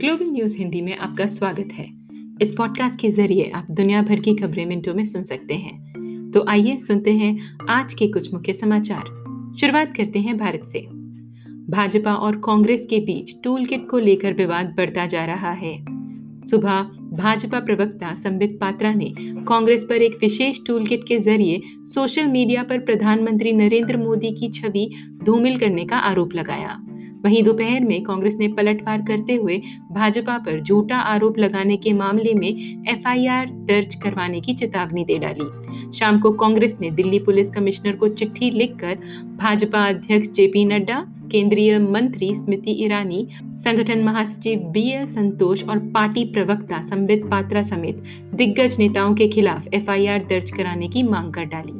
Global news Hindi में आपका स्वागत है। इस पॉडकास्ट के ज़रिए आप दुनिया भर की खबरें मिनटों में सुन सकते हैं। तो आइए सुनते हैं आज के कुछ मुख्य समाचार। शुरुआत करते हैं भारत से। भाजपा और कांग्रेस के बीच टूल किट को लेकर विवाद बढ़ता जा रहा है। सुबह भाजपा प्रवक्ता संबित पात्रा ने कांग्रेस पर एक विशेष टूल किट के ज़रिए सोशल मीडिया पर प्रधानमंत्री नरेंद्र मोदी की छवि धूमिल करने का आरोप लगाया। वहीं दोपहर में कांग्रेस ने पलटवार करते हुए भाजपा पर झूठा आरोप लगाने के मामले में एफआईआर दर्ज करवाने की चेतावनी दे डाली। शाम को कांग्रेस ने दिल्ली पुलिस कमिश्नर को चिट्ठी लिखकर भाजपा अध्यक्ष जेपी नड्डा, केंद्रीय मंत्री स्मृति ईरानी, संगठन महासचिव बी एल संतोष और पार्टी प्रवक्ता संबित पात्रा समेत दिग्गज नेताओं के खिलाफ एफआईआर दर्ज कराने की मांग कर डाली।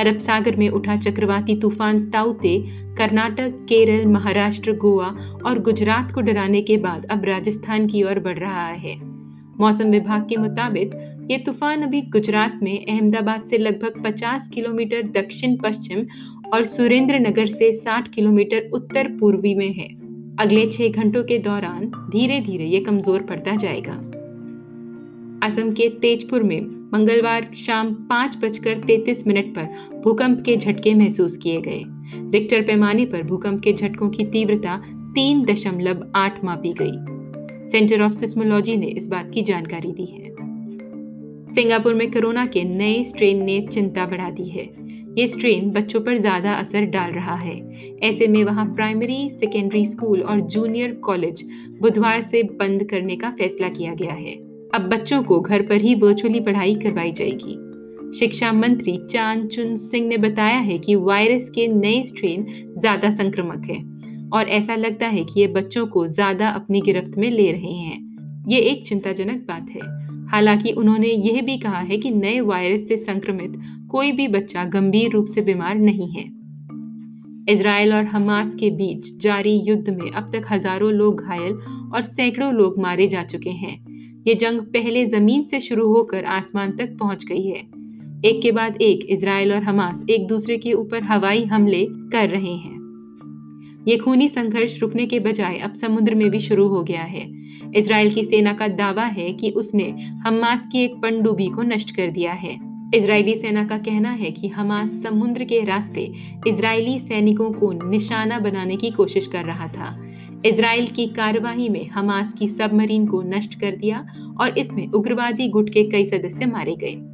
अरब सागर में उठा चक्रवाती तूफ़ान ताउते कर्नाटक, केरल, महाराष्ट्र, गोवा और गुजरात को डराने के बाद अब राजस्थान की ओर बढ़ रहा है। मौसम विभाग के मुताबिक, ये तूफ़ान अभी गुजरात में अहमदाबाद से लगभग 50 किलोमीटर दक्षिण, पश्चिम और सुरेंद्र नगर से 60 किलोमीटर उत्तर पूर्वी में है। अगले छह घंटों के दौरान धीरे धीरे ये कमज़ोर पड़ता जाएगा। असम के तेजपुर में मंगलवार शाम पाँच बजकर तैतीस मिनट पर भूकंप के झटके महसूस किए गए। रिक्टर पैमाने पर भूकंप के झटकों की तीव्रता तीन दशमलव आठ मापी गई। सेंटर ऑफ़ सिस्मोलॉजी ने इस बात की जानकारी दी है। सिंगापुर में कोरोना के नए स्ट्रेन ने चिंता बढ़ा दी है। ये स्ट्रेन बच्चों पर ज़्यादा असर डाल रहा है। ऐसे में वहाँ प्राइमरी सेकेंडरी स्कूल और जूनियर कॉलेज बुधवार से बंद करने का फैसला किया गया है। अब बच्चों को घर पर ही वर्चुअली पढ़ाई करवाई जाएगी। शिक्षा मंत्री चाँद चुन सिंह ने बताया है कि वायरस के नए स्ट्रेन ज़्यादा संक्रमक है और ऐसा लगता है कि ये बच्चों को ज़्यादा अपनी गिरफ्त में ले रहे हैं। ये एक चिंताजनक बात है। हालाँकि उन्होंने यह भी कहा है कि नए वायरस से संक्रमित कोई भी बच्चा गंभीर रूप से बीमार नहीं है। इसराइल और हमास के बीच जारी युद्ध में अब तक हज़ारों लोग घायल और सैकड़ों लोग मारे जा चुके हैं। ये जंग पहले ज़मीन से शुरू होकर आसमान तक पहुँच गई है। एक के बाद एक इसराइल और हमास, एक दूसरे के ऊपर हवाई हमले कर रहे हैं। ये खूनी संघर्ष रुकने के बजाय अब समुद्र में भी शुरू हो गया है। इसराइल की सेना का दावा है कि उसने हमास की एक पनडुब्बी को नष्ट कर दिया है। इजरायली सेना का कहना है कि हमास समुद्र के रास्ते इजरायली सैनिकों को निशाना बनाने की कोशिश कर रहा था। इसराइल की कार्यवाही में हमास की सबमरीन को नष्ट कर दिया और इसमें उग्रवादी गुट के कई सदस्य मारे गए।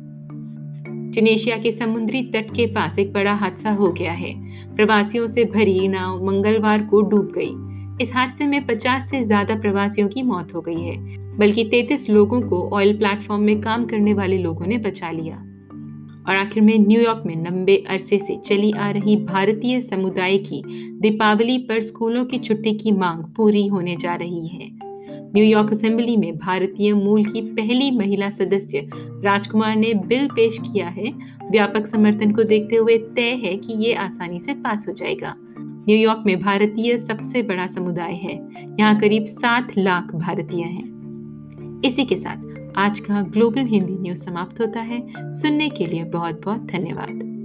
इंडोनेशिया के समुद्री तट के पास एक बड़ा हादसा हो गया है। प्रवासियों से भरी नाव मंगलवार को डूब गई। इस हादसे में 50 से ज़्यादा प्रवासियों की मौत हो गई है, बल्कि 33 लोगों को ऑयल प्लेटफॉर्म में काम करने वाले लोगों ने बचा लिया। और आखिर में न्यूयॉर्क में लंबे अरसे से चली आ रही भारतीय समुदाय की दीपावली पर स्कूलों की छुट्टी की मांग पूरी होने जा रही है। न्यूयॉर्क असेंबली में भारतीय मूल की पहली महिला सदस्य राजकुमार ने बिल पेश किया है। व्यापक समर्थन को देखते हुए तय है कि ये आसानी से पास हो जाएगा। न्यूयॉर्क में भारतीय सबसे बड़ा समुदाय है। यहाँ करीब सात लाख भारतीय हैं। इसी के साथ आज का ग्लोबल हिंदी न्यूज़ समाप्त होता है। सुनने के लिए बहुत बहुत धन्यवाद।